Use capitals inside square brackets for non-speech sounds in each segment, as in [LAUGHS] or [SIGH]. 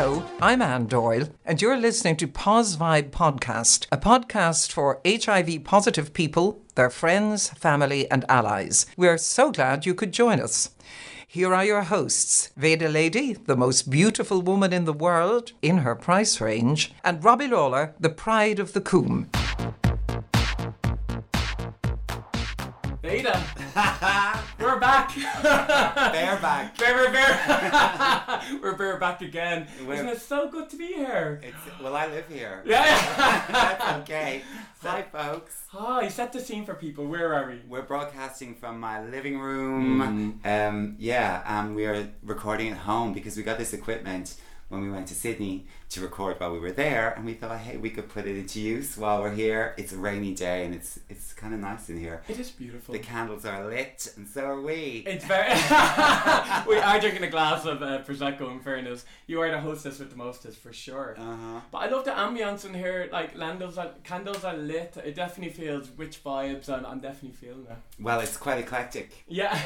Hello, I'm Anne Doyle, and you're listening to Poz Vibe Podcast, a podcast for HIV positive people, their friends, family, and allies. We're so glad you could join us. Here are your hosts Veda Lady, the most beautiful woman in the world in her price range, and Robbie Lawlor, the pride of the Coombe. Veda, [LAUGHS] [LAUGHS] we're back. [LAUGHS] Bear back. Bear, bear, bear. [LAUGHS] we're bear back again. We're- Isn't it so good to be here? It's, well, I live here. [LAUGHS] Yeah. That's okay. Hi, folks. Hi, set the scene for people. Where are we? We're broadcasting from my living room. Um, yeah, and we are recording at home because we got this equipment when we went to Sydney to record while we were there, and we thought, hey, we could put it into use while we're here. It's a rainy day, and it's it's kind of nice in here. It is beautiful. The candles are lit, and so are we. It's very. [LAUGHS] we are drinking a glass of uh, prosecco. In fairness, you are the hostess with the mostest for sure. Uh huh. But I love the ambience in here. Like candles, are, candles are lit. It definitely feels rich vibes, and I'm definitely feeling that. Well, it's quite eclectic. Yeah.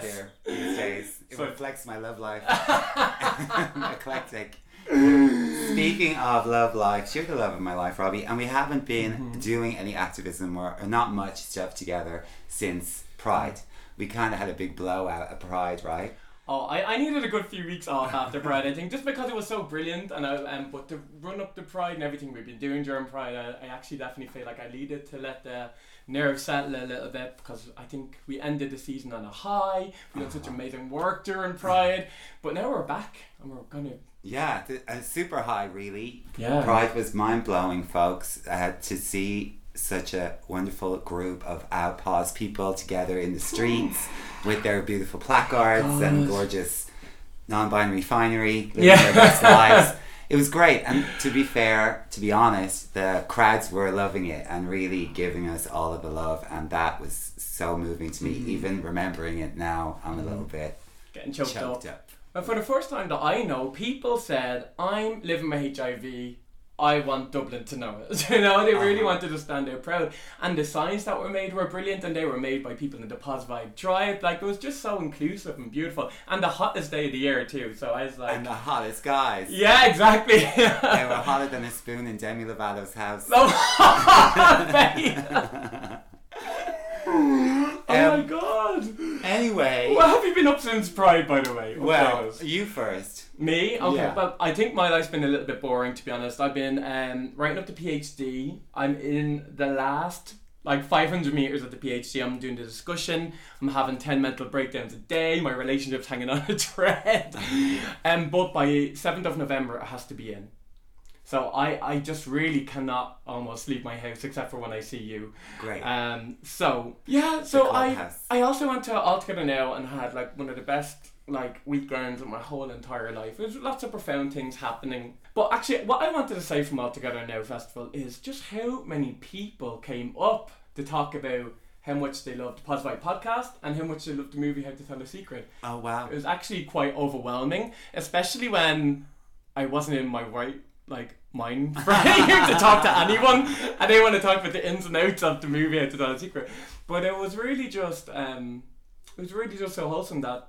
here these days. [LAUGHS] It So- reflects my love life. [LAUGHS] Eclectic. Speaking of love life, you're the love of my life, Robbie, and we haven't been Mm-hmm. doing any activism or, or not much stuff together since Pride. We kind of had a big blowout at Pride, right? Oh, I, I needed a good few weeks off after Pride, I think, just because it was so brilliant. And I, um, but to run up to Pride and everything we've been doing during Pride, I, I actually definitely feel like I needed to let the nerves settle a little bit because I think we ended the season on a high. We did such amazing work during Pride, but now we're back and we're gonna. Yeah, th- uh, super high, really. Yeah. Pride was mind blowing, folks, uh, to see such a wonderful group of outpaws people together in the [GASPS] streets with their beautiful placards and gorgeous non binary finery, living Yeah. their best [LAUGHS] lives. It was great, and to be fair, to be honest, the crowds were loving it and really giving us all of the love, and that was so moving to me. Even remembering it now, I'm a little bit Getting choked, choked up. up. But for the first time that I know, people said, I'm living with HIV. I want Dublin to know it. [LAUGHS] you know, they really Uh-huh. wanted to stand out proud. And the signs that were made were brilliant and they were made by people in the Poz Vibe tribe. Like, it was just so inclusive and beautiful. And the hottest day of the year, too. So I was like, And the hottest guys. yeah, exactly. They were [LAUGHS] hotter than a spoon in Demi Lovato's house. oh, [LAUGHS] babe. Oh my Um, god. Anyway, What have you been up since Pride, by the way? Well, you first. Me? Okay, Yeah. well, I think my life's been a little bit boring, to be honest. I've been um, writing up the PhD. I'm in the last, like, 500 meters of the PhD. I'm doing the discussion. I'm having 10 mental breakdowns a day. My relationship's hanging on a [LAUGHS] thread. um, but by 7th of November, it has to be in. So I, I just really cannot almost leave my house except for when I see you. Great. Um, so yeah, so I. I also went to Altogether Now and had like one of the best like weekends of my whole entire life. There's lots of profound things happening. But actually, what I wanted to say from Altogether Now Festival is just how many people came up to talk about how much they loved the Poz podcast and how much they loved the movie How to Tell a Secret. oh wow. It was actually quite overwhelming, especially when I wasn't in my right like mind [LAUGHS] frame [LAUGHS] to talk to anyone. I didn't want to talk about the ins and outs of the movie to Tell a Secret. But it was really just um it was really just so wholesome that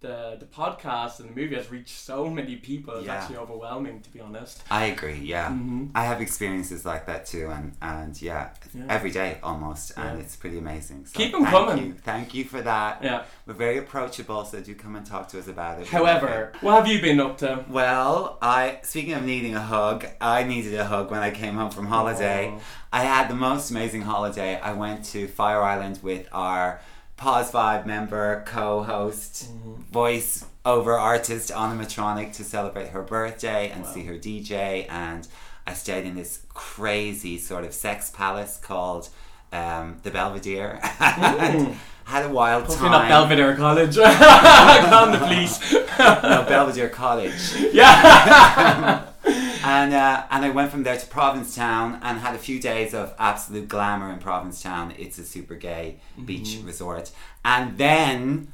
the the, podcast and the movie has reached so many people. It's Yeah. actually overwhelming, to be honest. I agree. Yeah, Mhm. I have experiences like that too, and and yeah, Yeah. every day almost, and Yeah. it's pretty amazing. So them thank coming. You. Thank you for that. Yeah. We're very approachable, so do come and talk to us about it. However, what have you been up to? Well, I speaking of needing a hug, I needed a hug when I came home from holiday. Oh. I had the most amazing holiday. I went to Fire Island with our Poz Vibe member, co-host, Mm-hmm. voice over artist Animatronic to celebrate her birthday and Wow. see her DJ. And I stayed in this crazy sort of sex palace called um, the Belvedere. [LAUGHS] and had a wild Hopefully time. not Belvedere College. [LAUGHS] Calling the police. no, Belvedere College. [LAUGHS] yeah. And uh, and I went from there to Provincetown and had a few days of absolute glamour in Provincetown. It's a super gay beach resort. And then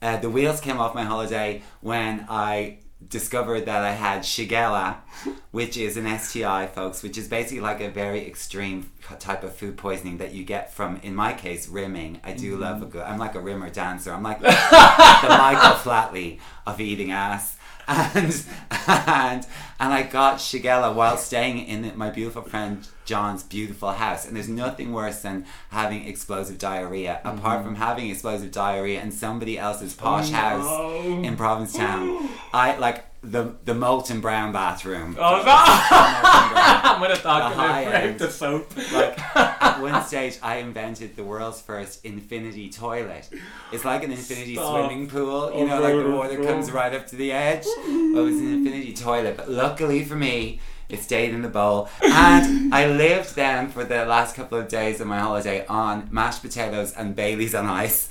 uh, the wheels came off my holiday when I discovered that I had Shigella, which is an STI, folks, which is basically like a very extreme type of food poisoning that you get from, in my case, rimming. I do love a good. I'm like a rimmer dancer. I'm like [LAUGHS] the Michael Flatley of eating ass. And and and I got Shigella while staying in my beautiful friend John's beautiful house. And there's nothing worse than having explosive diarrhea, apart from mm-hmm. having explosive diarrhea in somebody else's posh Oh, house no. in Provincetown. I like the the Molton Brown bathroom. Oh no! [LAUGHS] I'm gonna talk The high end. the soap. Like at [LAUGHS] one stage, I invented the world's first infinity toilet. It's like an infinity Stop. swimming pool, you Oh, know, like the water comes right up to the edge. Oh, well, it was an infinity toilet, but luckily for me, it stayed in the bowl. And I lived then for the last couple of days of my holiday on mashed potatoes and Bailey's on ice.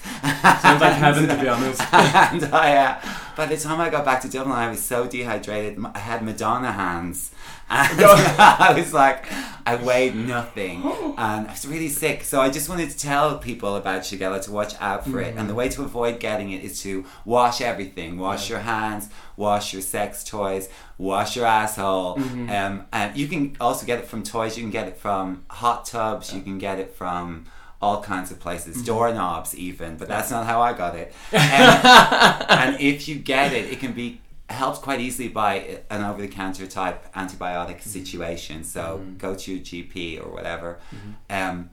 Sounds like heaven, to be honest. [LAUGHS] and I, uh, by the time I got back to Dublin, I was so dehydrated. I had Madonna hands. And [LAUGHS] I was like, I weighed nothing. [GASPS] And I was really sick. So I just wanted to tell people about Shigella to watch out for it. And the mm. way to avoid getting it is to wash everything. Wash your hands, wash your sex toys, wash your asshole. Mm-hmm. Um, and you can also get it from toys. You can get it from hot tubs. You can get it from all kinds of places, mm-hmm. doorknobs even, but that's not how I got it. [LAUGHS] And, and if you get it, it can be helped quite easily by an over-the-counter type antibiotic mm-hmm. situation. So mm-hmm. go to your GP or whatever. Mm-hmm. Um,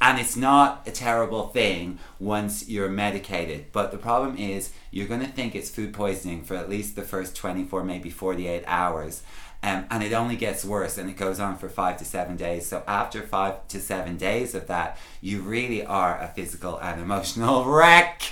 and it's not a terrible thing once you're medicated. But the problem is you're going to think it's food poisoning for at least the first 24, maybe 48 hours. Um, and it only gets worse and it goes on for five to seven days. So after five to seven days of that, you really are a physical and emotional [LAUGHS] wreck.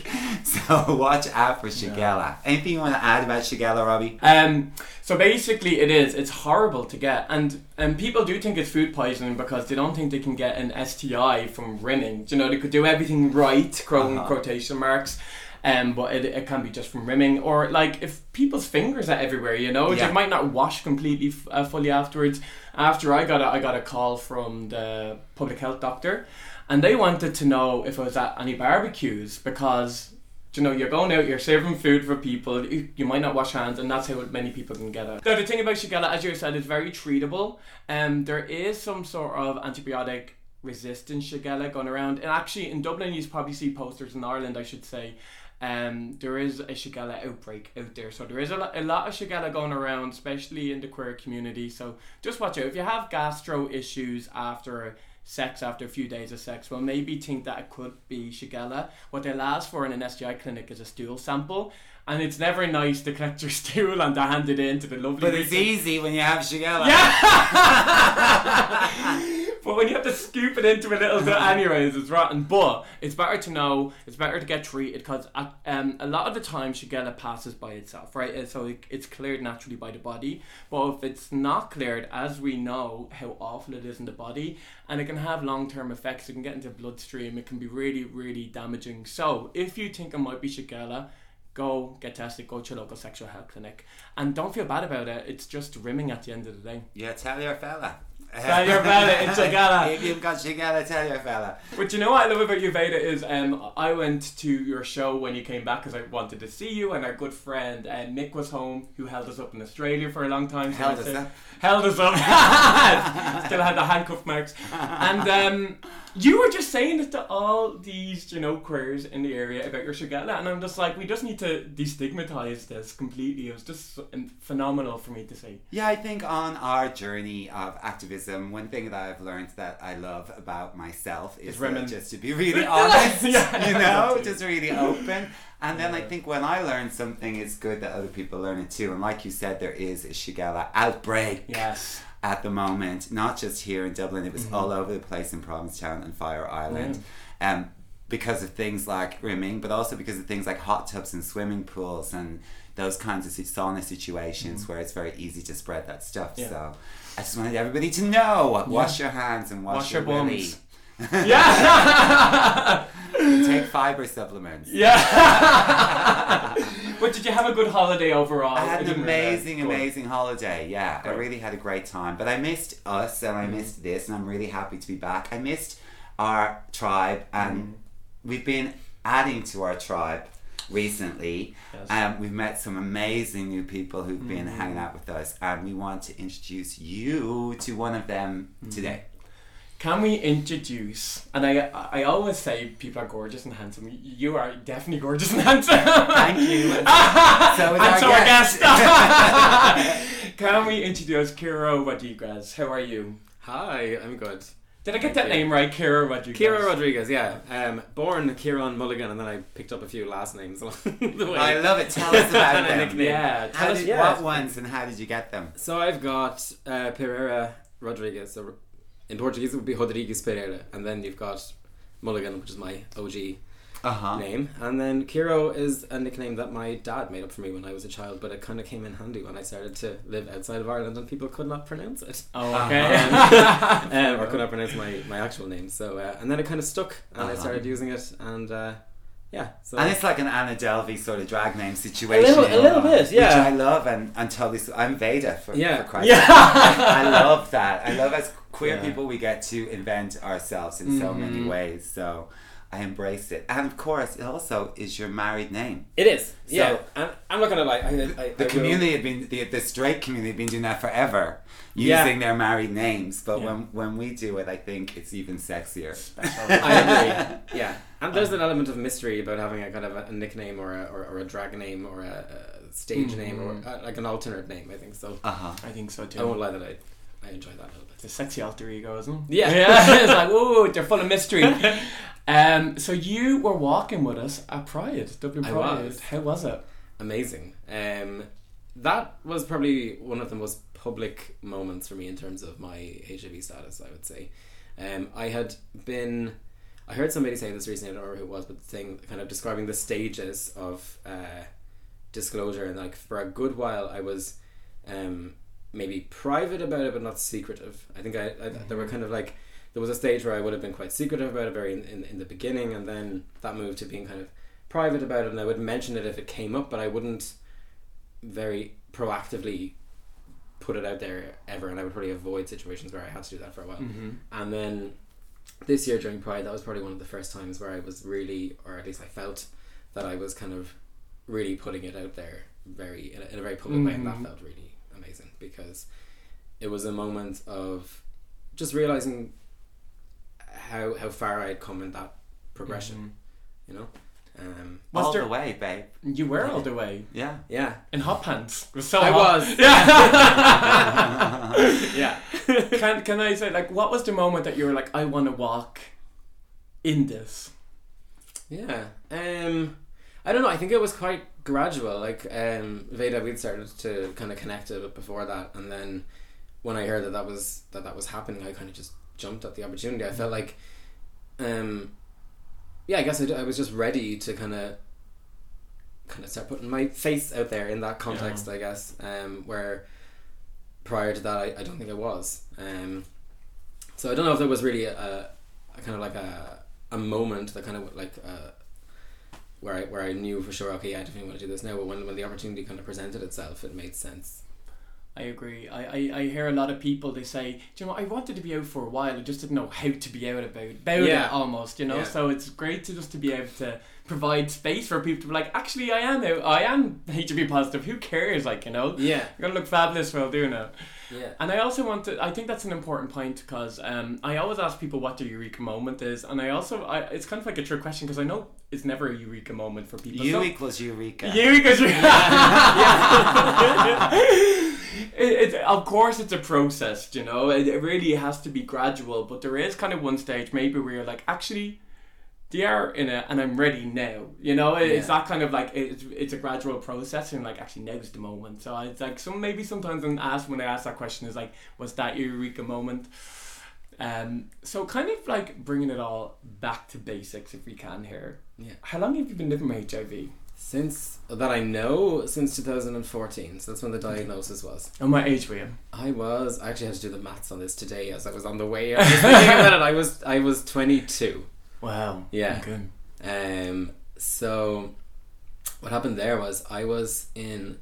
So [LAUGHS] watch out for Shigella. Anything you want to add about Shigella, Robbie? Um, so basically, it is. It's horrible to get, and and people do think it's food poisoning because they don't think they can get an STI from rimming. You know, they could do everything right, quote Uh-huh. quotation marks. Um, but it, it can be just from rimming, or like if people's fingers are everywhere, you know, Yeah. they might not wash completely f- uh, fully afterwards. After I got a, I got a call from the public health doctor, and they wanted to know if I was at any barbecues because you know, you're going out, you're serving food for people, you, you might not wash hands, and that's how many people can get it. Now, the thing about Shigella, as you said, is very treatable. Um, there is some sort of antibiotic resistant Shigella going around, and actually in Dublin, you probably see posters in Ireland, I should say. Um, there is a Shigella outbreak out there, so there is a, lo- a lot of Shigella going around, especially in the queer community. So just watch out if you have gastro issues after sex after a few days of sex, well, maybe think that it could be Shigella. What they'll ask for in an STI clinic is a stool sample, and it's never nice to collect your [LAUGHS] stool and to hand it in to the lovely. But it's people. easy when you have Shigella. [LAUGHS] [LAUGHS] but when you have to scoop it into a little bit, anyways, it's rotten. But it's better to know. It's better to get treated because um, a lot of the time Shigella passes by itself, right? So it, it's cleared naturally by the body. But if it's not cleared, as we know how awful it is in the body, and it can have long term effects. It can get into bloodstream. It can be really, really damaging. So if you think it might be Shigella. Go get tested. Go to your local sexual health clinic, and don't feel bad about it. It's just rimming at the end of the day. Yeah, tell your fella. Tell your fella, it's Shigella. if you've got Shigella, tell your fella. But you know what I love about you, Veda, is um, I went to your show when you came back because I wanted to see you, and our good friend uh, Nick was home, who held us up in Australia for a long time. so Held us up? Held us up. [LAUGHS] Still had the handcuff marks. And um, you were just saying it to all these, you know, queers in the area about your Shigella, and I'm just like, we just need to destigmatize this completely. It was just phenomenal for me to see. Yeah, I think on our journey of activism, one thing that I've learned that I love about myself is that just to be really [LAUGHS] [LAUGHS] honest, Yeah. you know, [LAUGHS] just really open. And then I think when I learn something, it's good that other people learn it too. And like you said, there is a Shigella outbreak Yes. At the moment, not just here in Dublin, it was mm-hmm. all over the place in Provincetown and Fire Island. Mm. Um, because of things like rimming, but also because of things like hot tubs and swimming pools and those kinds of sauna situations mm-hmm. where it's very easy to spread that stuff. Yeah. So I just wanted everybody to know wash your hands and wash, Wash your, your bums. [LAUGHS] Yeah. Take fiber supplements. Yeah. [LAUGHS] but did you have a good holiday overall? I had an amazing, amazing holiday. Yeah, I really had a great time. But I missed us and Mm-hmm. I missed this, and I'm really happy to be back. I missed our tribe, and Mm-hmm. we've been adding to our tribe recently. Yes. Um, we've met some amazing new people who've been Mm-hmm. hanging out with us, and we want to introduce you to one of them Mm-hmm. today. Can we introduce? And I I always say people are gorgeous and handsome. You are definitely gorgeous and handsome. Thank you. [LAUGHS] So is and our so our guest. guest. [LAUGHS] [LAUGHS] Can we introduce Kiro Rodrigues? How are you? Hi, I'm good. Did I get Thank that you. name right, Kiro Rodrigues? Kiro Rodrigues, yeah. Um, born Ciarán Mulligan, and then I picked up a few last names along the way. I love it. Tell us about them. nickname. Yeah. How Tell us. did, yeah. What ones and how did you get them? So I've got uh, Pereira Rodrigues. So in Portuguese it would be Rodrigues Pereira, and then you've got Mulligan, which is my OG Uh huh. name, and then Kiro is a nickname that my dad made up for me when I was a child, but it kind of came in handy when I started to live outside of Ireland and people could not pronounce it. Oh, okay. [LAUGHS] [LAUGHS] um, or could not pronounce my, my actual name. So uh, and then it kind of stuck, and I Uh-huh. started using it, and uh, yeah. So And it's like an Anna Delvey sort of drag name situation. little- a little bit, yeah. Which I love and, and totally. I'm Veda for, Yeah. for Christ's Yeah. I love that. I love as queer Yeah. people we get to invent ourselves in so many Mhm. ways. So I embrace it. And of course, it also is your married name. it is. Yeah, and I'm not gonna lie. I, I, I The will- community had been the, the straight community had been doing that forever, Yeah. using their married names. But Yeah. when when we do it, I think it's even sexier. [LAUGHS] I agree. Yeah, and there's an element of mystery about having a kind of a, a nickname or a, or, or a drag name or a, a stage name or Mhm. uh like an alternate name. I think so. Uh huh. I think so too. I won't lie that I I enjoy that a little bit. It's a sexy alter ego, isn't it? Yeah. [LAUGHS] yeah. [LAUGHS] it's like, ooh, they're full of mystery. [LAUGHS] um, so you were walking with us at Pride, Dublin I Pride. was. How was it? Amazing. Um, that was probably one of the most public moments for me in terms of my HIV status. I would say. Um, I had been. I heard somebody say this recently. I don't remember who it was, but the thing kind of describing the stages of uh, disclosure, and like for a good while, I was um, maybe private about it, but not secretive. I think I, I there were kind of like there was a stage where I would have been quite secretive about it, very in, in, in the beginning, and then that moved to being kind of private about it, and I would mention it if it came up, but I wouldn't very proactively put it out there ever, and I would probably avoid situations where I had to do that for a while. Mm-hmm. And then this year during Pride, that was probably one of the first times where I was really, or at least I felt that I was kind of really putting it out there very in a, in a very public way, and that Mhm. felt really amazing because it was a moment of just realizing how how far I'd come in that progression. You know, um, Was All there- the way, babe. You were all the way Yeah. yeah, in hot pants. It was so I hot. was. Yeah. [LAUGHS] [LAUGHS] yeah. [LAUGHS] can can I say like what was the moment that you were like I want to walk in this? Yeah. Um I don't know, I think it was quite gradual. Like um Veda we'd started to kind of connect a bit before that and then when I heard that that was that that was happening, I kind of just jumped at the opportunity. I felt like um yeah, I guess I, I was just ready to kind of kind of start putting my face out there in that context, I guess. Um where prior to that I, I don't think I was. Um so I don't know if there was really a, a kind of like a a moment that kind of like uh, where I where I knew for sure okay yeah, I definitely want to do this now but when when the opportunity kind of presented itself it made sense I agree. I, I, I hear a lot of people they say, Do you know, I wanted to be out for a while. I just didn't know how to be out about about Yeah. it almost, you know. Yeah. So it's great to just to be able to provide space for people to be like, actually, I am out. I am HIV positive. Who cares? Like you know, yeah you're gonna look fabulous while doing it. yeah And I also want to. I think that's an important point because um, I always ask people what their eureka moment is, and I also, I, it's kind of like a trick question because I know it's never a eureka moment for people. You So- equals Eureka. Eureka's [LAUGHS] [LAUGHS] [LAUGHS] it, it, of course, it's a process. You know, it, it really has to be gradual. But there is kind of one stage maybe where you're like, actually, they are in it, and I'm ready now. You know, it, it's that kind of like it's, it's a gradual process, and like actually now's the moment. So it's like some maybe sometimes when asked when I ask that question is like, was that your eureka moment? Um, so kind of like bringing it all back to basics if we can here. Yeah. How long have you been living with HIV? Since that I know since 2014 so that's when the diagnosis was And what age were you? I was I actually had to do the maths on this today as I was on the way [LAUGHS] I was thinking about it I was I was 22 Wow. Yeah. Okay. Um, so what happened there was I was in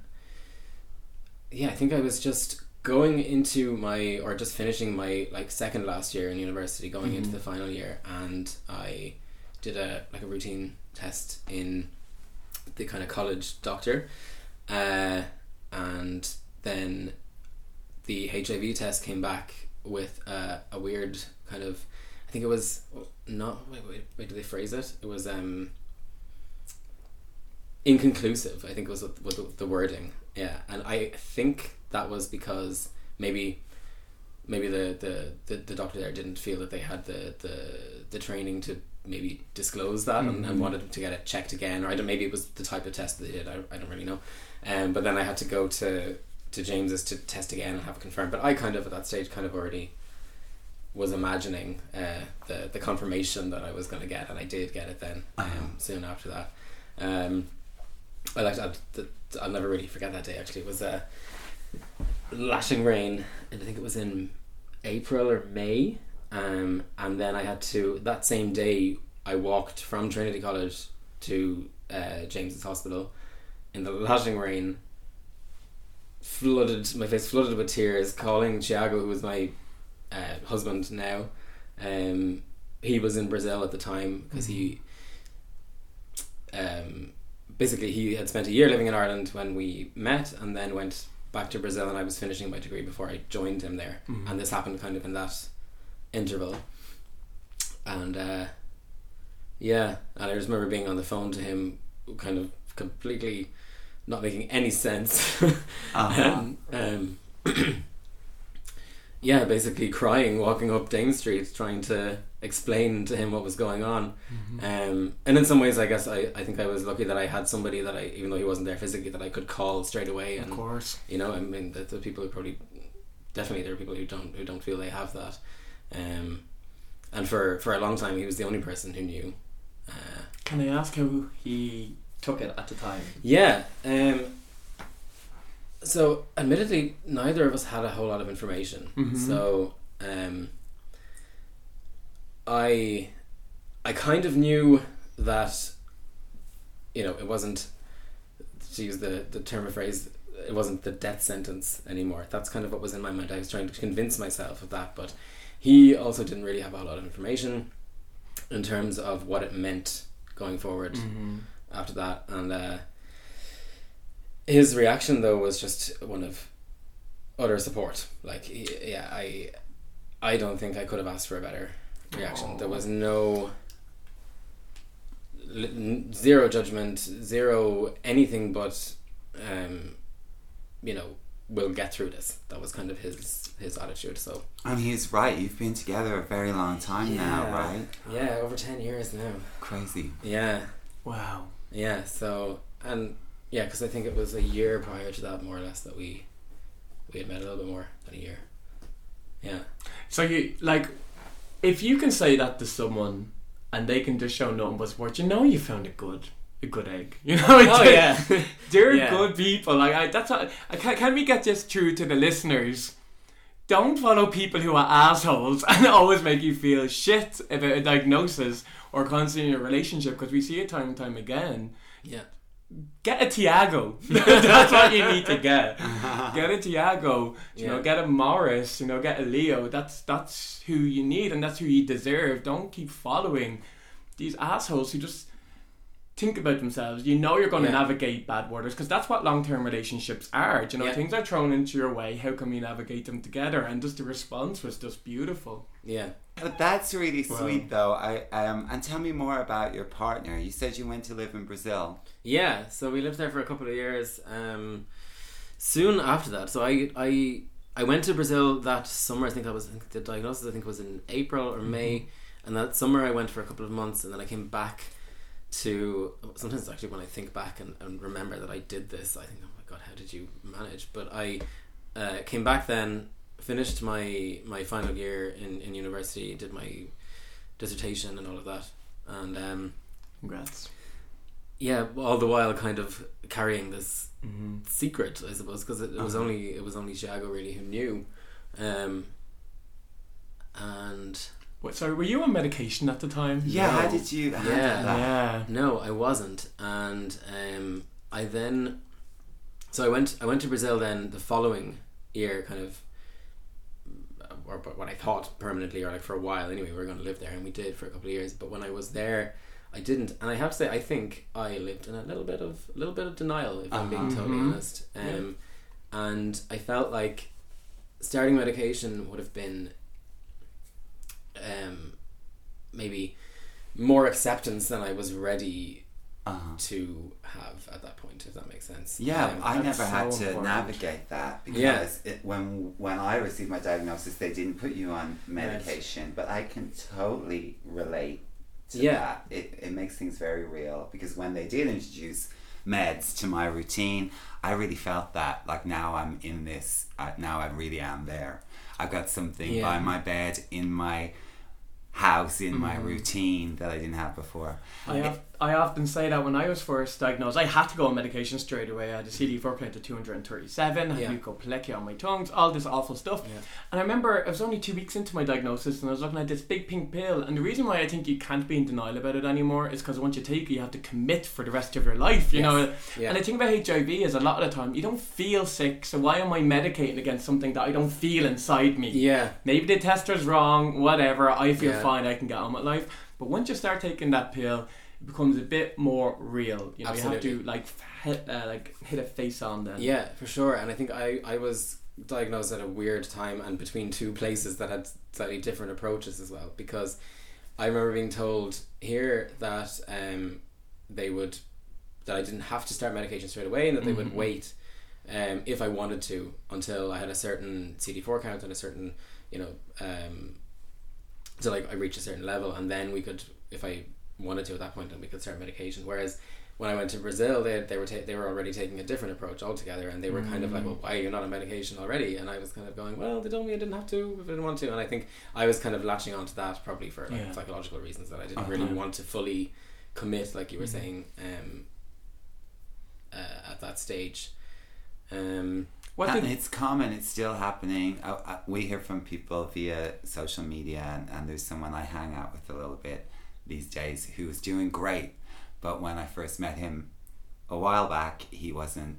yeah, I think I was just going into my or just finishing my like second last year in university, going into Mhm. the final year and I did a like a routine test in the kind of college doctor. Uh, and then the HIV test came back with uh, a weird kind of. I think it was not. Wait, wait, wait. Did they phrase it? It was um. Inconclusive. I think the, was the, the wording. Yeah, and I think that was because maybe maybe the, the, the, the doctor there didn't feel that they had the, the, the training to maybe disclose that and, and wanted to get it checked again or I don't, maybe it was the type of test that they did I, I don't really know. Um, but then I had to go to to James's to test again and have it confirmed. But I kind of at that stage kind of already was imagining uh, the, the confirmation that I was going to get and I did get it then um, Uh-huh. soon after that. Um, I like I'll, I'll never really forget that day actually. It was uh, lashing rain and I think it was in April or May um, and then I had to that same day I walked from Trinity College to uh, James's Hospital in the lashing rain flooded my face flooded with tears calling Thiago who was my uh, husband now. Um, he was in Brazil at the time because he um, basically he had spent a year living in Ireland when we met and then went back to Brazil and I was finishing my degree before I joined him there. And this happened kind of in that interval. And uh, yeah and I just remember being on the phone to him kind of completely not making any sense. [LAUGHS] Uh-huh. um, um, [CLEARS THROAT] yeah basically crying walking up Dame Street trying to explain to him what was going on. Um, and in some ways I guess I, I think I was lucky that I had somebody that I even though he wasn't there physically that I could call straight away and Of course. you know I mean the, the people who probably definitely there are people who don't who don't feel they have that um, and for for a long time he was the only person who knew uh, Can I ask how he took it at the time? yeah um, so admittedly neither of us had a whole lot of information Mhm. so um, I I kind of knew that you know it wasn't to use the, the term of phrase it wasn't the death sentence anymore that's kind of what was in my mind I was trying to convince myself of that but he also didn't really have a lot of information in terms of what it meant going forward Mm-hmm. after that. And uh, his reaction though was just one of utter support. Like he, yeah I I don't think I could have asked for a better reaction. There was no zero judgment zero anything but um, you know we'll get through this. That was kind of his his attitude so And he's right. You've been together a very long time now, right? yeah over 10 years now Crazy. yeah Wow. Yeah, so and yeah, because I think it was a year prior to that, more or less, that we we had met a little bit more than a year. Yeah, So you like, if you can say that to someone, and they can just show nothing but support, you know you found a good, a good egg. [LAUGHS] You know. Oh, They're- yeah. [LAUGHS] they're Yeah. good people. Like I, that's what, I can, can we get this through to the listeners? Don't follow people who are assholes [LAUGHS] and always make you feel shit about a diagnosis or constantly in a relationship because we see it time and time again. yeah, Get a Thiago. [LAUGHS] [LAUGHS] That's what you need to get. Get a Thiago. You know, get a Morris. You know, get a Leo. That's that's who you need, and that's who you deserve. Don't keep following these assholes who just think about themselves. You know, you're going to navigate bad waters because that's what long-term relationships are. Do You know, Yeah. things are thrown into your way. How can we navigate them together? And just the response was just beautiful. yeah. But that's really Wow. sweet, though. I um, and tell me more about your partner. You said you went to live in Brazil. Yeah, so we lived there for a couple of years. Um, soon after that, so I I I went to Brazil that summer. I think that was I think the diagnosis. I think was in April or May, and that summer I went for a couple of months, and then I came back to. Sometimes actually, when I think back and, and remember that I did this, I think, oh my god, how did you manage? But I uh, came back then, finished my my final year in in university, did my dissertation and all of that, and. Um, Congrats. yeah, all the while kind of carrying this Mm-hmm. secret, I suppose, because it, it was Uh-huh. only it was only Thiago really who knew, um, and What, sorry, were you on medication at the time? Yeah, No. how did you handle Yeah. that? Yeah. no, I wasn't, and um, I then, so I went I went to Brazil then the following year, kind of, or but what I thought permanently, or like for a while anyway. We were going to live there, and we did for a couple of years. But when I was there. I didn't, and I have to say, I think I lived in a little bit of a little bit of denial, if I'm being Uh-huh. totally Mhm. honest. Um, and I felt like starting medication would have been um, maybe more acceptance than I was ready Uh-huh. to have at that point, if that makes sense. Yeah, Um, I never had to important. navigate that because Yeah. it, when when I received my diagnosis, they didn't put you on medication, but I can totally relate to Yeah. that. It, it makes things very real because when they did introduce meds to my routine, I really felt that like now I'm in this. Uh, now I really am there. I've got something Yeah. by my bed in my house in my Mm-hmm. routine that I didn't have before. I, of, I often say that when I was first diagnosed, I had to go on medication straight away. I had a CD4 count of 237, I had Yeah. leukoplakia on my tongues, all this awful stuff. Yeah. And I remember I was only two weeks into my diagnosis and I was looking at this big pink pill. And the reason why I think you can't be in denial about it anymore is because once you take it, you have to commit for the rest of your life, you Yes. know. Yeah. And I think about HIV is a lot of the time, you don't feel sick, so why am I medicating against something that I don't feel inside me? Yeah. Maybe the tester's wrong, whatever, I feel fine, I can get on with life. But once you start taking that pill, it becomes a bit more real. You know, you have to like hit, uh, like hit a face on then. Yeah, for sure. And I think I, I was diagnosed at a weird time and between two places that had slightly different approaches as well. Because I remember being told here that um, they would that I didn't have to start medication straight away and that they would wait um, if I wanted to until I had a certain CD4 count and a certain you know um, so like I reached a certain level and then we could if I wanted to at that and we could start medication whereas when I went to Brazil they, they were ta- they were already taking a different approach altogether and they were kind of like well why are you not on medication already and I was kind of going well they told me I didn't have to if I didn't want to and I think I was kind of latching onto that probably for like Yeah. psychological reasons that I didn't Uh-huh. really want to fully commit like you were Mhm. saying um, uh, at that stage um, What and it's common it's still happening I, I, we hear from people via social media and, and there's someone i hang out with a little bit these days who is doing great but when i first met him a while back he wasn't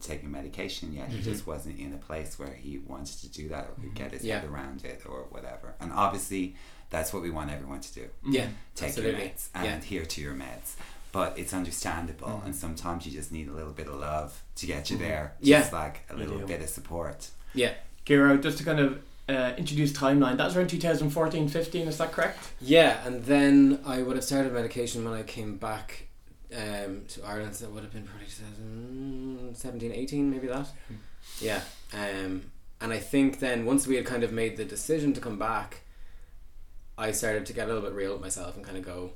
taking medication yet he mm-hmm. just wasn't in a place where he wanted to do that or could mm-hmm. get his head around it or whatever and obviously that's what we want everyone to do mm-hmm. yeah take Absolutely. your meds and Yeah. adhere to your meds. But it's understandable, and sometimes you just need a little bit of love to get you there. Yeah. Just like a little bit of support. yeah Kiro, just to kind of uh, introduce timeline, that was around 2014 15, is that correct? Yeah, and then I would have started medication when I came back um, to Ireland. So that would have been probably 2017, 18, maybe that. Yeah. Um, and I think then once we had kind of made the decision to come back, I started to get a little bit real with myself and kind of go,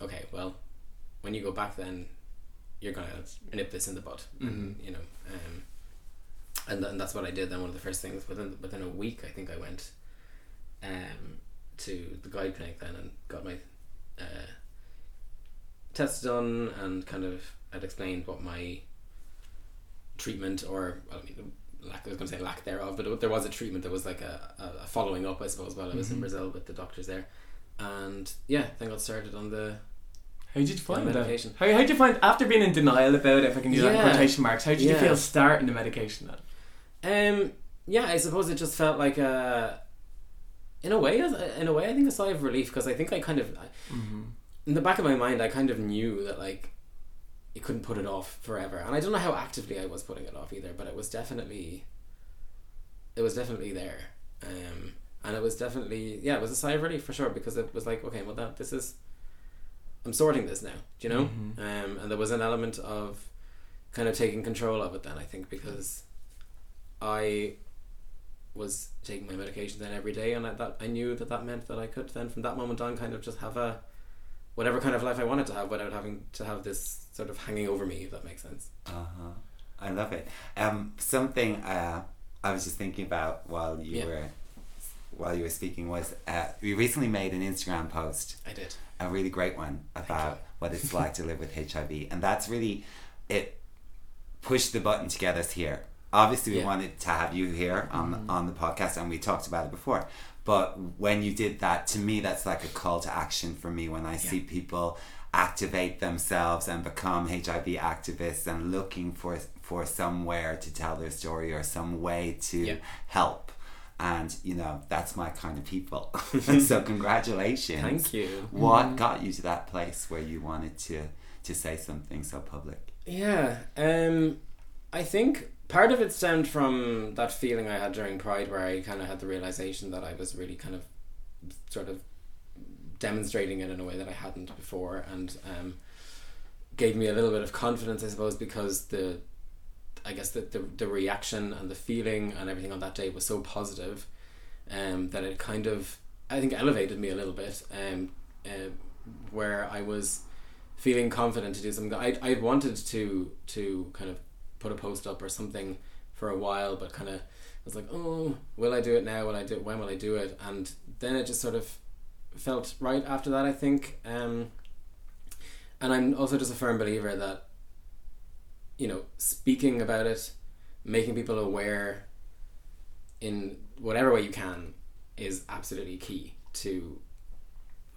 okay, well, when you go back, then you're gonna nip this in the bud, and you know. Um, and, th- and that's what I did. Then one of the first things within within a week, I think I went um, to the GUIDE clinic then and got my uh, tests done and kind of had explained what my treatment or well, I mean lack I was going to say lack thereof, but it, there was a treatment. There was like a, a, following up, I suppose, while I was in Brazil with the doctors there, and yeah, then got started on the How did you find that? medication. How how did you find after being in denial about it? If I can do that quotation marks, how did you feel starting the medication then? Um, yeah, I suppose it just felt like a, in a way, in a way, I think a sigh of relief because I think I kind of, in the back of my mind, I kind of knew that like, you couldn't put it off forever, and I don't know how actively I was putting it off either, but it was definitely, it was definitely there, um, and it was definitely yeah, it was a sigh of relief for sure because it was like okay, well that this is, I'm sorting this now, do you know, um, and there was an element of, kind of taking control of it then I think because I was taking my medication then every day, and I, that I knew that that meant that I could then from that moment on kind of just have a whatever kind of life I wanted to have without having to have this sort of hanging over me, if that makes sense. Uh huh. I love it. Um, something uh, I was just thinking about while you Yeah. were while you were speaking was uh, we recently made an Instagram post I did. a really great one about what it's like to [LAUGHS] live with HIV, and that's really it pushed the button to get us here. Obviously, we Yeah. wanted to have you here on on the podcast, and we talked about it before. But when you did that, to me, that's like a call to action for me. When I see people activate themselves and become HIV activists and looking for for somewhere to tell their story or some way to Yeah. help. And you know that's my kind of people. [LAUGHS] [LAUGHS] so congratulations. Thank you. What got you to that place where you wanted to to say something so public? Yeah, um, I think part of it stemmed from that feeling I had during Pride, where I kind of had the realization that I was really kind of sort of demonstrating it in a way that I hadn't before, and um, gave me a little bit of confidence, I suppose, because the I guess the, the, the reaction and the feeling and everything on that day was so positive um, that it kind of I think elevated me a little bit um, uh, where I was feeling confident to do something I, I wanted to to kind of put a post up or something for a while but kind of was like oh will I do it now? Will I do it when will I do it? And then it just sort of felt right after that I think. Um, and I'm also just a firm believer that you know speaking about it making people aware in whatever way you can is absolutely key to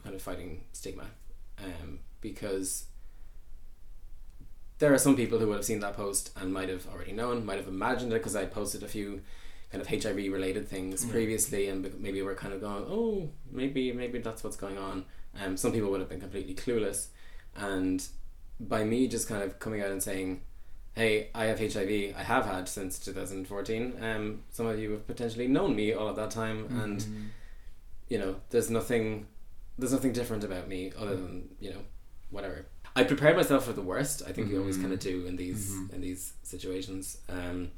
kind of fighting stigma. Um, because there are some people who would have seen that post and might have already known, might have imagined it because I posted a few kind of HIV related things Yeah. previously, and maybe we're kind of going, oh, maybe maybe that's what's going on. Um, some people would have been completely clueless, and by me just kind of coming out and saying, hey, I have HIV, I have had since 2014. Um, some of you have potentially known me all of that time, and you know, there's nothing, there's nothing different about me other than you know, whatever. I prepared myself for the worst. I think you always kind of do in these in these situations. Um,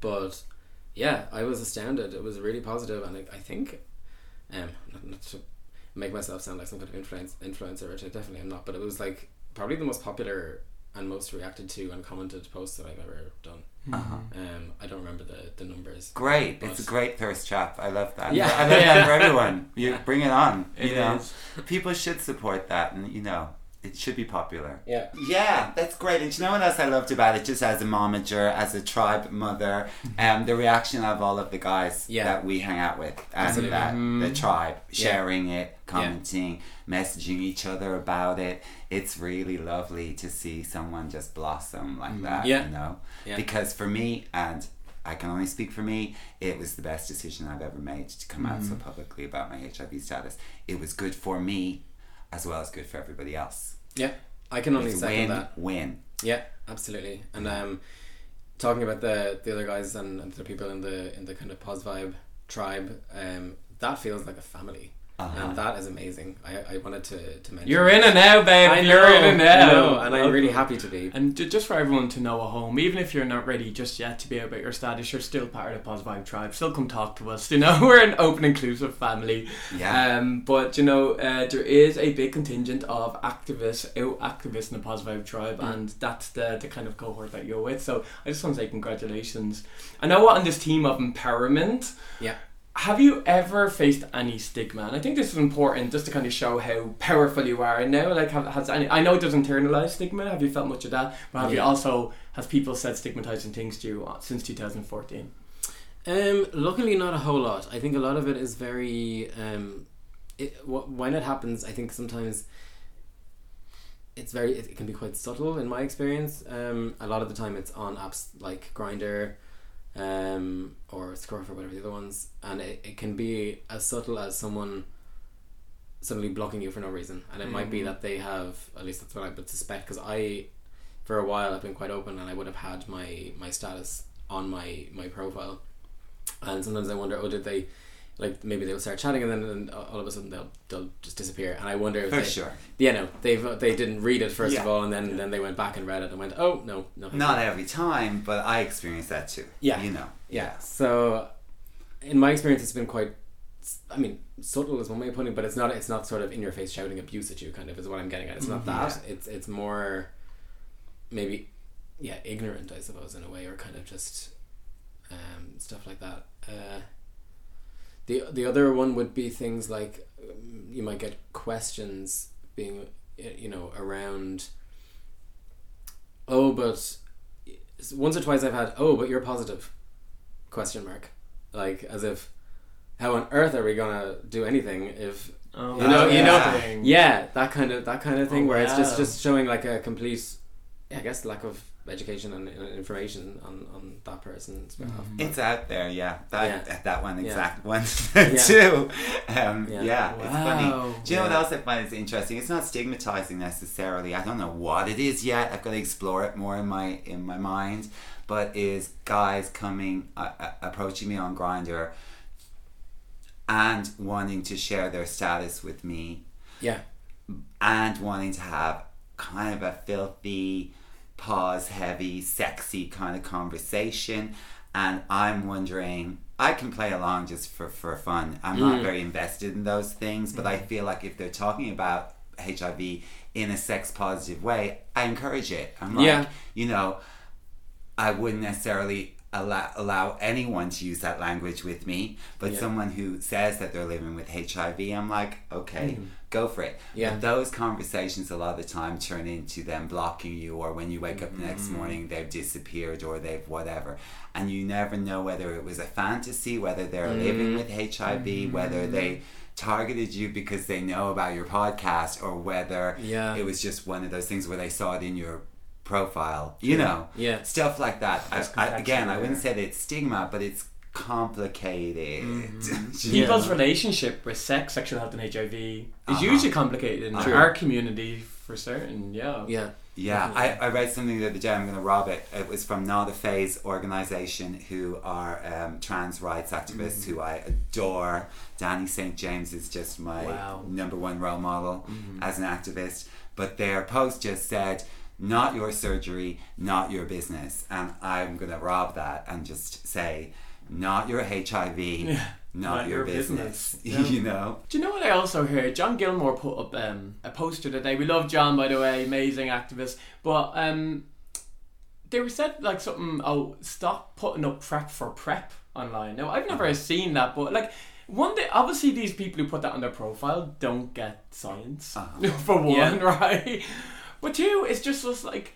but yeah, I was astounded. It was really positive, and I, I think, um, not, not to make myself sound like some kind of influence influencer, which I definitely am not. But it was like probably the most popular and most reacted to and commented post that I've ever done. Uh-huh. Um, I don't remember the, the numbers. Great. But- It's a great thirst trap. I love that. Yeah. I love that for [LAUGHS] everyone. You bring it on. You It know, is. people should support that, and you know, it should be popular. Yeah. Yeah, that's great. And you know what else I loved about it? Just as a momager, as a tribe mother, [LAUGHS] um, the reaction of all of the guys Yeah. that we hang out with, and Absolutely. that Mhm. the tribe Yeah. sharing it, commenting, messaging each other about it. It's really lovely to see someone just blossom like that. Yeah. You know, Yeah. because for me and. I can only speak for me. It was the best decision I've ever made to come out so publicly about my HIV status. It was good for me, as well as good for everybody else. Yeah. I can only It's second win that. win. Yeah, absolutely. And um, talking about the the other guys and, and the people in the in the kind of Poz Vibe tribe, um, that feels like a family, Uh-huh. and that is amazing. I, I wanted to to mention. You're in it now, babe. I You're in it now. I know, and I'm really happy to be. And ju- just for everyone to know at home, even if you're not ready just yet to be out about your status, you're still part of the Positive Vibe tribe. Still come talk to us. You know, [LAUGHS] we're an open, inclusive family. Yeah. Um, but you know, uh, there is a big contingent of activists, out activists in the Positive Vibe tribe, Mm. and that's the the kind of cohort that you're with. So I just want to say congratulations. I know what on this team of empowerment. Yeah. Have you ever faced any stigma? And I think this is important just to kind of show how powerful you are. And now, like, have, has any? I know it does internalize stigma. Have you felt much of that? But have you also has people said stigmatizing things to you uh, since 2014? Um, luckily, not a whole lot. I think a lot of it is very. Um, it, wh- when it happens, I think sometimes it's very. It, it can be quite subtle in my experience. Um, a lot of the time, it's on apps like Grindr, um, or Scruff or whatever the other ones, and it, it can be as subtle as someone suddenly blocking you for no reason, and it might be Mhm. that they have. At least that's what I would suspect, because I, for a while, I've been quite open, and I would have had my my status on my my profile and sometimes I wonder, oh, did they, like maybe they'll start chatting and then and all of a sudden they'll they'll just disappear, and I wonder if For they, sure. yeah, no, they've they didn't read it first of all, and then then they went back and read it and went, oh no, no, Not every time, but I experienced that too. Yeah. You know. yeah. So, in my experience, it's been quite. I mean, subtle is one way of putting it, but it's not. It's not sort of in your face shouting abuse at you. Kind of is what I'm getting at. It's not Mhm. that. It's it's more, maybe, yeah, ignorant, I suppose, in a way, or kind of just, um, stuff like that. Uh, the the other one would be things like um, you might get questions being uh, you know around. Oh, but once or twice I've had oh, but you're positive question mark like as if how on earth are we gonna do anything if Oh, You know- you know- thing. yeah that kind of that kind of thing Oh, where it's just just showing like a complete I guess lack of education and uh, information on, on that person's behalf It's out there, yeah. That Yeah. that one Yeah. exact [LAUGHS] one Yeah. too. Um, Yeah. yeah. it's funny. Do you know what else I find is interesting? It's not stigmatizing necessarily. I don't know what it is yet. I've got to explore it more in my in my mind. But is guys coming uh, uh, approaching me on Grindr and wanting to share their status with me Yeah. and wanting to have kind of a filthy, pause heavy, sexy kind of conversation. And I'm wondering, I can play along just for, for fun. I'm Mm. not very invested in those things, but I feel like if they're talking about HIV in a sex positive way, I encourage it. I'm like, Yeah. you know, I wouldn't necessarily allow, allow anyone to use that language with me, but Yeah. someone who says that they're living with HIV, I'm like, okay, hmm. go for it. Yeah. But those conversations a lot of the time turn into them blocking you, or when you wake up the next hmm. morning, they've disappeared or they've whatever. And you never know whether it was a fantasy, whether they're hmm. living with HIV, whether they targeted you because they know about your podcast, or whether Yeah. it was just one of those things where they saw it in your profile, you know, Yeah. stuff like that. I, I, again, I wouldn't say that it's stigma, but it's complicated. [LAUGHS] Yeah. People's relationship with sex, sexual health, and HIV is Uh-huh. usually complicated in True. our community for certain. Yeah. Yeah. Yeah, I, I read something the other day. I'm going to rob it. It was from Not a Phase organization, who are um, trans rights activists who I adore. Danny St. James is just my Wow. number one role model as an activist. But their post just said, "Not your surgery, not your business." And I'm going to rob that and just say, "Not your HIV, not, your, business." [LAUGHS] Yeah. you know. Do you know what I also heard? John Gilmore put up um, a poster today. We love John, by the way, amazing activist. But um, they were said like something. Oh, stop putting up PrEP for PrEP online. Now I've never seen that, but like one day, obviously these people who put that on their profile don't get science Uh-huh. [LAUGHS] for one, Yeah. [LAUGHS] right? But two, it's just just like.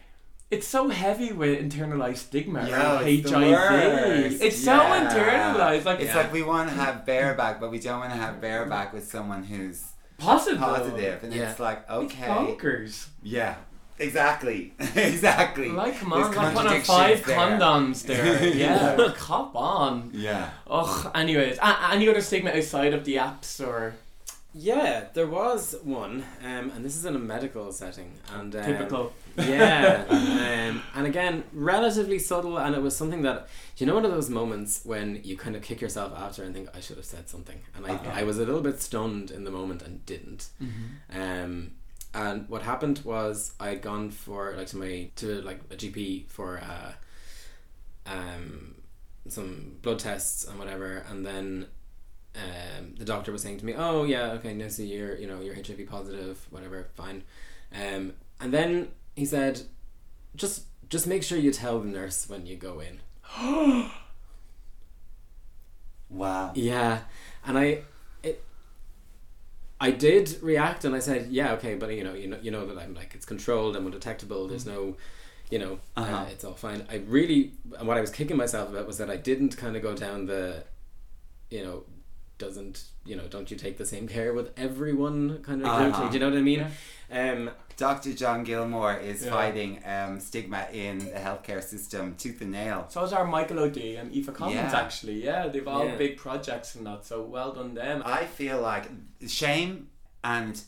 It's so heavy with internalized stigma Yeah, around it's the HIV. worst. It's so Yeah. internalized. Like It's like we want to have bareback, but we don't want to have bareback with someone who's positive. positive, and Yeah. it's like It's okay, bonkers. yeah, exactly, [LAUGHS] exactly. Like, come There's on, like one of five there. condoms there. [LAUGHS] Yeah, cop on. Yeah, Ugh, anyways, a- any other stigma outside of the apps or Yeah, there was one, um, and this is in a medical setting, and um, typical? yeah, [LAUGHS] um, and again, relatively subtle, and it was something that you know one of those moments when you kind of kick yourself after and think I should have said something, and I, Uh-huh. I was a little bit stunned in the moment and didn't. Um, and what happened was I had gone for like to my to like a GP for uh, um, some blood tests and whatever, and then um, the doctor was saying to me, "Oh yeah, okay, no, so you're you know you're HIV positive, whatever, fine." Um, and then he said, "Just just make sure you tell the nurse when you go in." [GASPS] wow. Yeah, and I, it, I did react, and I said, "Yeah, okay, but you know, you know, you know that I'm like it's controlled and undetectable. There's no, you know, uh Uh-huh. it's all fine." I really, and what I was kicking myself about was that I didn't kind of go down the, you know, doesn't you know, don't you take the same care with everyone kind of? Uh-huh. Do you know what I mean? Um, Dr. John Gilmore is Yeah. fighting um, stigma in the healthcare system tooth and nail. So is our Michael O'D and Aoife Collins Yeah. actually. Yeah, they've all Yeah. big projects and that. So well done them. I feel like shame and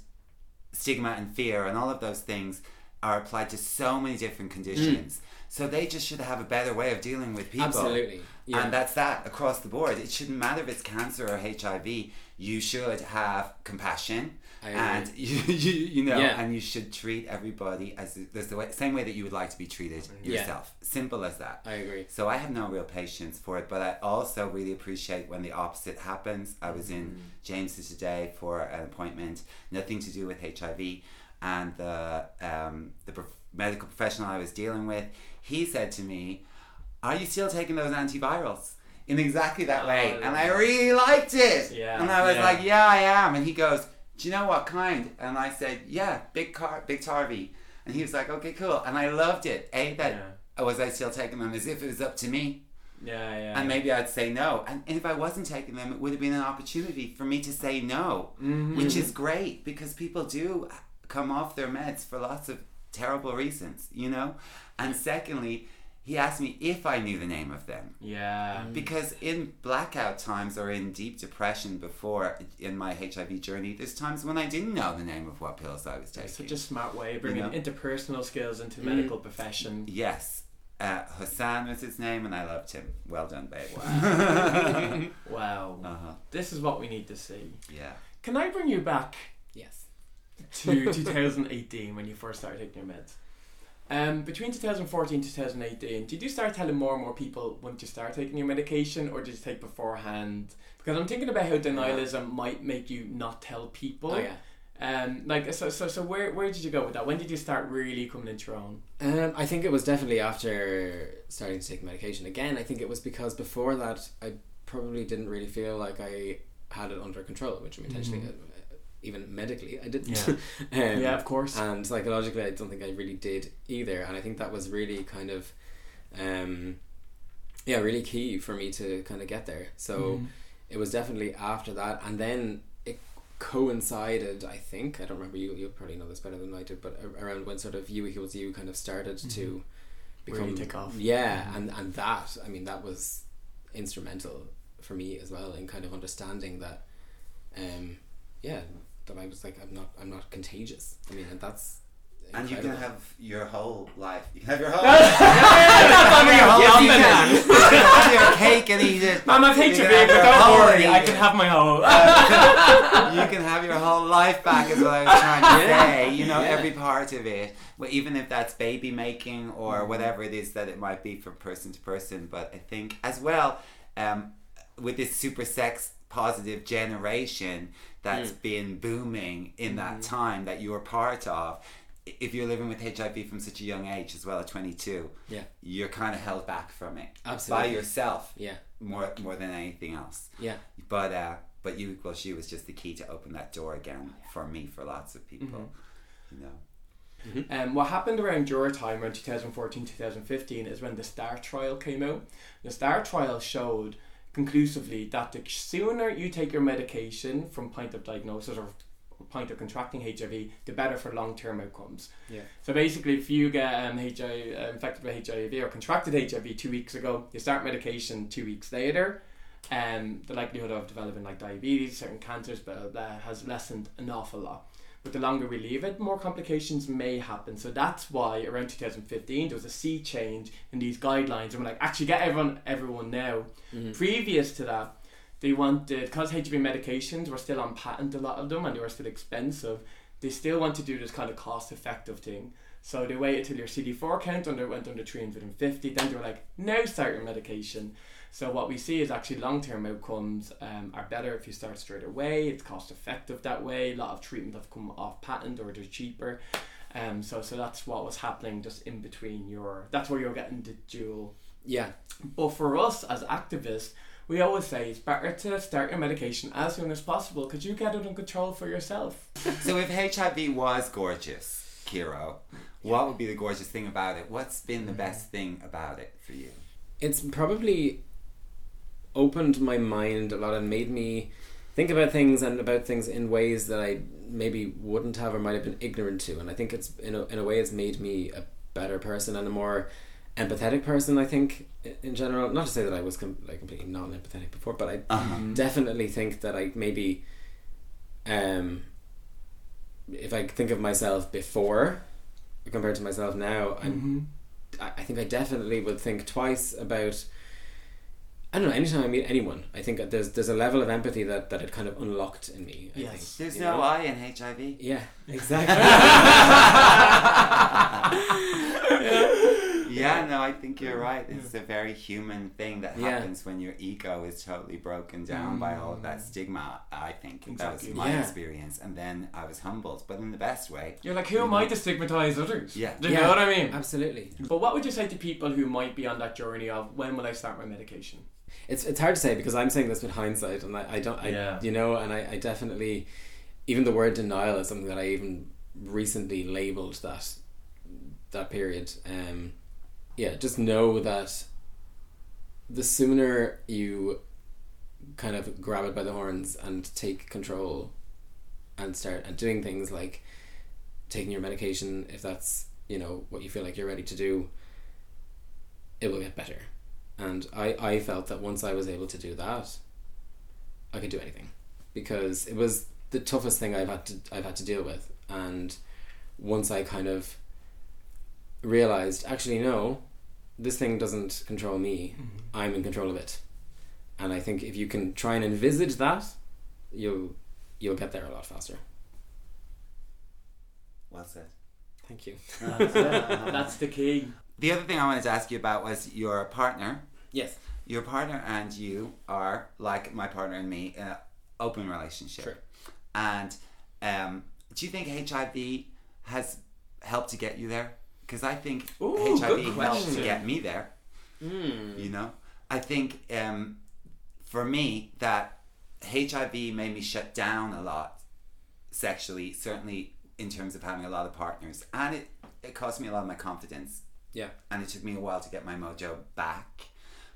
stigma and fear and all of those things are applied to so many different conditions. So they just should have a better way of dealing with people. absolutely. Yeah. And that's that across the board. It shouldn't matter if it's cancer or HIV. You should have compassion, and [LAUGHS] you, you, you know, Yeah. and you should treat everybody as the way, same way that you would like to be treated Yeah. yourself. Simple as that. I agree. So I have no real patience for it, but I also really appreciate when the opposite happens. I was in James's today for an appointment, nothing to do with HIV, and the um, the medical professional I was dealing with, he said to me, "Are you still taking those antivirals?" In exactly that way, Oh, and I really liked it. Yeah, and I was yeah. like, "Yeah, I am." And he goes, "Do you know what kind?" And I said, "Yeah, big car, Biktarvy." And he was like, "Okay, cool." And I loved it. A that Yeah. was I still taking them as if it was up to me. Yeah, yeah. And maybe I'd say no. And if I wasn't taking them, it would have been an opportunity for me to say no, Mhm. which is great because people do come off their meds for lots of terrible reasons, you know? And secondly, he asked me if I knew the name of them. Yeah. Because in blackout times or in deep depression before in my HIV journey, there's times when I didn't know the name of what pills I was taking. It's such a smart way of bringing know? interpersonal skills into the medical profession. Yes. Uh, Hassan was his name, and I loved him. Well done, babe. [LAUGHS] Wow. uh-huh. This is what we need to see. Yeah. Can I bring you back Yes. to 2018 when you first started taking your meds? Um, between 2014 and 2018, did you start telling more and more people when you start taking your medication, or did you take beforehand? Because I'm thinking about how denialism might make you not tell people. Oh yeah. Um, like so, so, so where where did you go with that? When did you start really coming into your own? Um, I think it was definitely after starting to take medication. Again, I think it was because before that, I probably didn't really feel like I had it under control, which I'm intentionally, Mhm. Even medically, I didn't. Yeah. [LAUGHS] um, yeah, of course. and psychologically, I don't think I really did either. And I think that was really kind of, um, yeah, really key for me to kind of get there. So Mhm. it was definitely after that, and then it coincided. I think I don't remember you. You probably know this better than I do, but around when sort of U equals U kind of started to become Really take off. Yeah, Mhm. and and that I mean that was instrumental for me as well in kind of understanding that, um, yeah, that I was like I'm not I'm not contagious. I mean, and that's. And you can have your whole life. You can have your whole. Yes, you can. You can have your cake and eat it. Mom, I've You hate your can have baby, your don't worry, I can have my whole. you can have your whole life back is what I was trying to [LAUGHS] say. You know, Yeah. every part of it. Well, even if that's baby making or Mm-hmm. whatever it is that it might be from person to person. But I think as well, um, with this super sex positive generation that's Mm. been booming in that Mm-hmm. time that you're part of. If you're living with HIV from such a young age as well at 22, Yeah. you're kind of held back from it Absolutely. by yourself Yeah. more more than anything else. Yeah. But uh, but U equals U was just the key to open that door again for me for lots of people. You know. Um, what happened around your time, around 2014, 2015, is when the START trial came out. The START trial showed conclusively that the sooner you take your medication from point of diagnosis or point of contracting HIV, the better for long term outcomes. Yeah. So basically, if you get um, HIV, uh, infected with HIV or contracted HIV two weeks ago, you start medication two weeks later, um, the likelihood of developing like diabetes, certain cancers, blah, blah, blah, has lessened an awful lot. But the longer we leave it, more complications may happen. So that's why around 2015 there was a sea change in these guidelines, and we're like, actually get everyone, everyone now. Mm-hmm. Previous to that, they wanted because HIV medications were still on patent, a lot of them, and they were still expensive. They still want to do this kind of cost-effective thing. So they waited till your CD4 count under went under 350. Then they were like, now start your medication. So what we see is actually long-term outcomes um, are better if you start straight away. It's cost-effective that way. A lot of treatment have come off patent or they're cheaper. Um, so so that's what was happening just in between your. That's where you're getting the dual Yeah. but for us as activists, we always say it's better to start your medication as soon as possible because you get it in control for yourself. [LAUGHS] So if HIV was gorgeous, Kiro, what would be the gorgeous thing about it? What's been the best thing about it for you? it's probably opened my mind a lot and made me think about things and about things in ways that I maybe wouldn't have or might have been ignorant to. And I think it's in a, in a way it's made me a better person and a more empathetic person. I think in general, not to say that I was com- like completely non-empathetic before, but I Uh-huh. definitely think that I maybe, um, if I think of myself before compared to myself now, I'm I I think I definitely would think twice about. I don't know. Anytime I meet anyone, I think that there's there's a level of empathy that, that it kind of unlocked in me. I Yes. think. There's no know? I in HIV. Yeah, [LAUGHS] exactly. [LAUGHS] Yeah, no, I think you're right. It's a very human thing that Yeah. happens when your ego is totally broken down by all of that mm. stigma. I think that was my Yeah. experience, and then I was humbled, but in the best way. You're like, who am I to stigmatize others? Yeah. Do you Yeah. know what I mean? Absolutely. But what would you say to people who might be on that journey of when will I start my medication? It's it's hard to say because I'm saying this with hindsight, and I, I don't, I, Yeah. you know, and I, I definitely, even the word denial is something that I even recently labeled that that period. Um, yeah, just know that the sooner you kind of grab it by the horns and take control and start and doing things like taking your medication if that's you know what you feel like you're ready to do it will get better and I, I felt that once I was able to do that I could do anything because it was the toughest thing I've had to I've had to deal with and once I kind of realized actually no this thing doesn't control me. Mm-hmm. I'm in control of it. And I think if you can try and envisage that, you'll you'll get there a lot faster. Well said. Thank you. [LAUGHS] That's the key. The other thing I wanted to ask you about was your partner. Yes. Your partner and you are like my partner and me in an open relationship. Sure. And um, do you think HIV has helped to get you there? Because I think Ooh, HIV helped to get me there. Mm. You know, I think um, for me that HIV made me shut down a lot sexually. Certainly in terms of having a lot of partners, and it it cost me a lot of my confidence Yeah. and it took me a while to get my mojo back.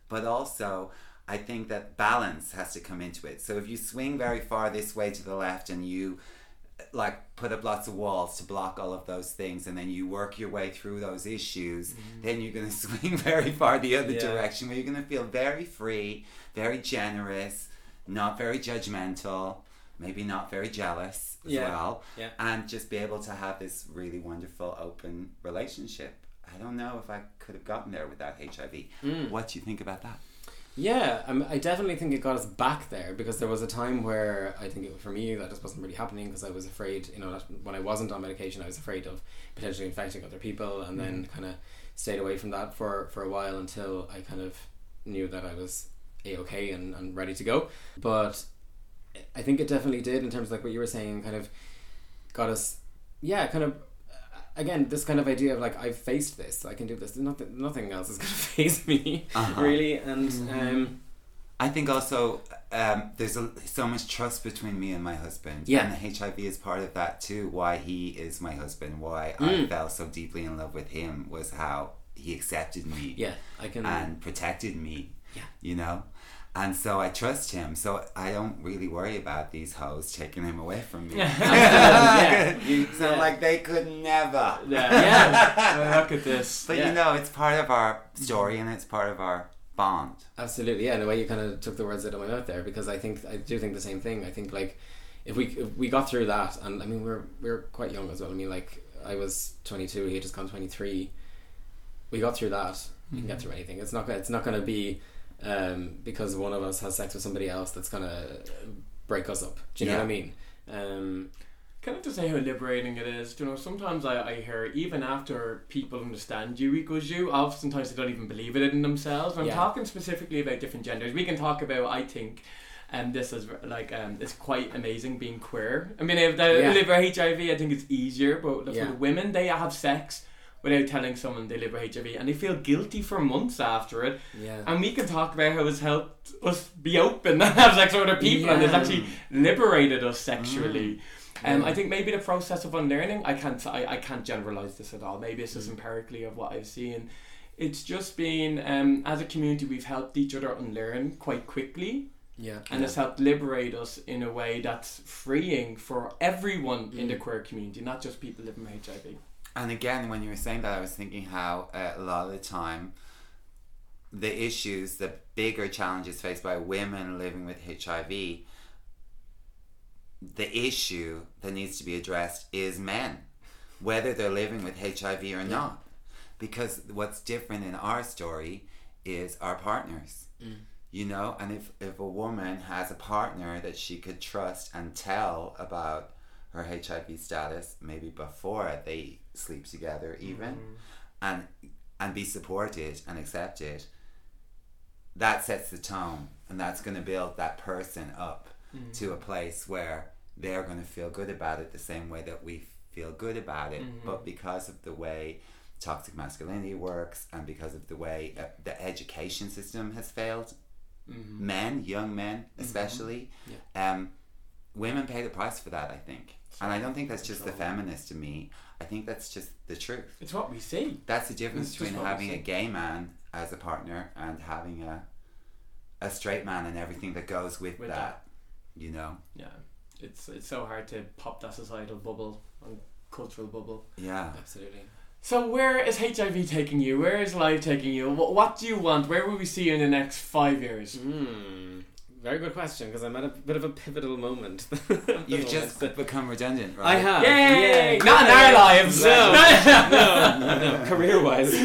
But also, I think that balance has to come into it. So if you swing very far this way to the left and you like put up lots of walls to block all of those things and then you work your way through those issues mm-hmm. then you're going [LAUGHS] to swing very far the other Yeah. direction where you're going to feel very free very generous not very judgmental maybe not very jealous as Yeah. well Yeah. and just be able to have this really wonderful open relationship. I don't know if I could have gotten there without HIV. Mm. What do you think about that? Yeah, um, I definitely think it got us back there because there was a time where I think it, for me that just wasn't really happening because I was afraid, you know, that when I wasn't on medication, I was afraid of potentially infecting other people, and then kind of stayed away from that for for a while until I kind of knew that I was a okay and, and ready to go. But I think it definitely did in terms of like what you were saying, kind of got us, yeah, kind of. Again, this kind of idea of like I've faced this, I can do this. Nothing, nothing else is [LAUGHS] going to face me, Uh-huh. really. And um, I think also um, there's a, so much trust between me and my husband. Yeah. And HIV is part of that too. Why he is my husband, why I Mm. fell so deeply in love with him was how he accepted me yeah, I can. and protected me. Yeah. You know? And so I trust him. So I don't really worry about these hoes taking him away from me. [LAUGHS] [LAUGHS] yeah, so yeah. like they could never. Yeah. Uh, [LAUGHS] look at this. But Yeah. you know, it's part of our story and it's part of our bond. Absolutely, yeah. The way you kind of took the words out of my mouth there, because I think I do think the same thing. I think like if we if we got through that, and I mean we're we're quite young as well. I mean like I was twenty two, he had just gone twenty three. We got through that. You can get through anything. It's not. It's not going to be um, because one of us has sex with somebody else that's going to break us up. Do you know what I mean? Um, Can I just say how liberating it is? You know, sometimes I, I hear even after people understand U equals U, oftentimes they don't even believe it in themselves. I'm Yeah. talking specifically about different genders. We can talk about, I think, and this is like um, it's quite amazing being queer. I mean, if they Yeah. live with HIV, I think it's easier, but for Yeah. the women, they have sex without telling someone they live with HIV, and they feel guilty for months after it. yeah. And we can talk about how it's helped us be open and have sex with other people, and it's actually liberated us sexually. Um, Yeah. I think maybe the process of unlearning. I can't. I, I can't generalize this at all. Maybe it's just Mm. empirically of what I've seen. It's just been um, as a community we've helped each other unlearn quite quickly, yeah. and it's helped liberate us in a way that's freeing for everyone in the Mm. queer community, not just people living with HIV. And again, when you were saying that, I was thinking how uh, a lot of the time the issues, the bigger challenges faced by women living with HIV, the issue that needs to be addressed is men, whether they're living with HIV or not. Because what's different in our story is our partners. Mm. You know, and if, if a woman has a partner that she could trust and tell about her HIV status, maybe before they sleep together, even, and and be supported and accepted, that sets the tone, and that's going to build that person up Mm. to a place where they're going to feel good about it the same way that we feel good about it. Mhm. But because of the way toxic masculinity works, and because of the way uh, the education system has failed, Mhm. men, young men especially, um, women pay the price for that. I think, and I don't think that's just the feminist to me. I think that's just the truth. It's what we see. That's the difference It's between having a gay man as a partner and having a a straight man and everything that goes with, With that, that. You know, Yeah, it's it's so hard to pop that societal bubble and cultural bubble. yeah. Absolutely. So where is HIV taking you? Where is life taking you? What, what do you want? Where will we see you in the next five years? Mm. Very good question because I'm at a bit of a pivotal moment. [LAUGHS] You've just become redundant, I right? have. Yay! Yeah. Not in our lives. No, no, no, [LAUGHS] career wise. [LAUGHS]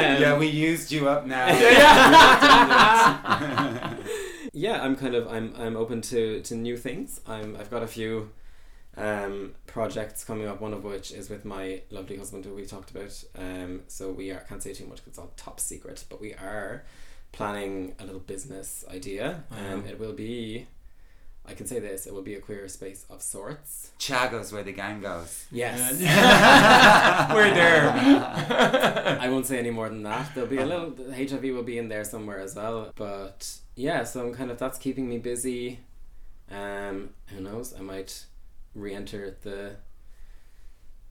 Yeah, we used you up now. yeah, I'm kind of I'm I'm open to to new things. I'm I've got a few um, projects coming up. One of which is with my lovely husband, who we talked about. Um, so we are can't say too much because it's all top secret. But we are planning a little business idea, and it will be. I can say this: it will be a queer space of sorts. Thiago's where the gang goes. Yes. [LAUGHS] We're there. [LAUGHS] I won't say any more than that. There'll be a little the HIV will be in there somewhere as well. But yeah, so I'm kind of that's keeping me busy. Um, who knows? I might re-enter the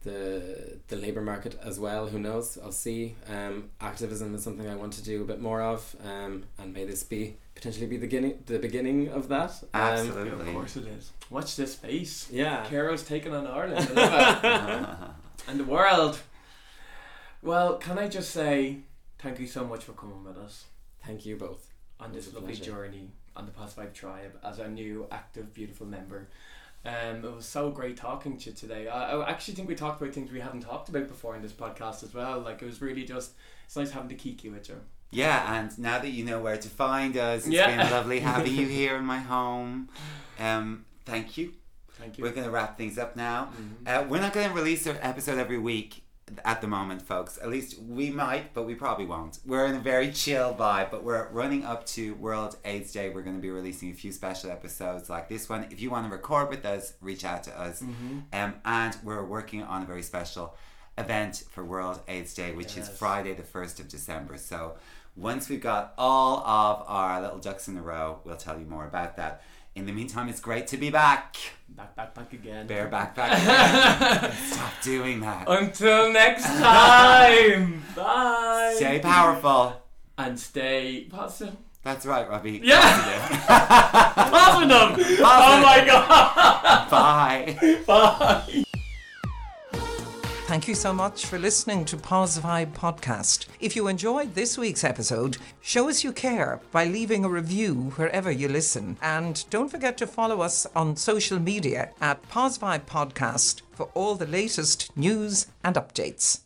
the the labor market as well. Who knows? I'll see. Um, activism is something I want to do a bit more of. Um, and may this be potentially be the beginning the beginning of that. Um, Absolutely. of course it is. Watch this space. yeah. Kiro's taking on Ireland. I love it. and the world. Well, can I just say thank you so much for coming with us Thank you both. on this lovely pleasure. journey on the Poz Vibe Tribe as our new active, beautiful member. Um, it was so great talking to you today. I, I actually think we talked about things we haven't talked about before in this podcast as well. Like it was really just it's nice having to kiki with you. Yeah, and now that you know where to find us, it's Yeah. been lovely having you [LAUGHS] here in my home. Um, thank you. Thank you. We're going to wrap things up now. Mhm. Uh, we're not going to release an episode every week at the moment, folks. At least we might, but we probably won't. We're in a very chill vibe, but we're running up to World AIDS Day. We're going to be releasing a few special episodes like this one. If you want to record with us, reach out to us. Mm-hmm. Um, and we're working on a very special event for World AIDS Day, which is Friday, the 1st of December. So once we've got all of our little ducks in a row, we'll tell you more about that. In the meantime, it's great to be back. Back, back, back again. Bear [LAUGHS] back, back. again. Stop doing that. Until next time. [LAUGHS] Bye. Stay powerful. and stay positive. That's right, Robbie. Yeah. Positive. [LAUGHS] Oh my god. Bye. Bye. Thank you so much for listening to Poz Vibe podcast. If you enjoyed this week's episode, show us you care by leaving a review wherever you listen. And don't forget to follow us on social media at Poz Vibe podcast for all the latest news and updates.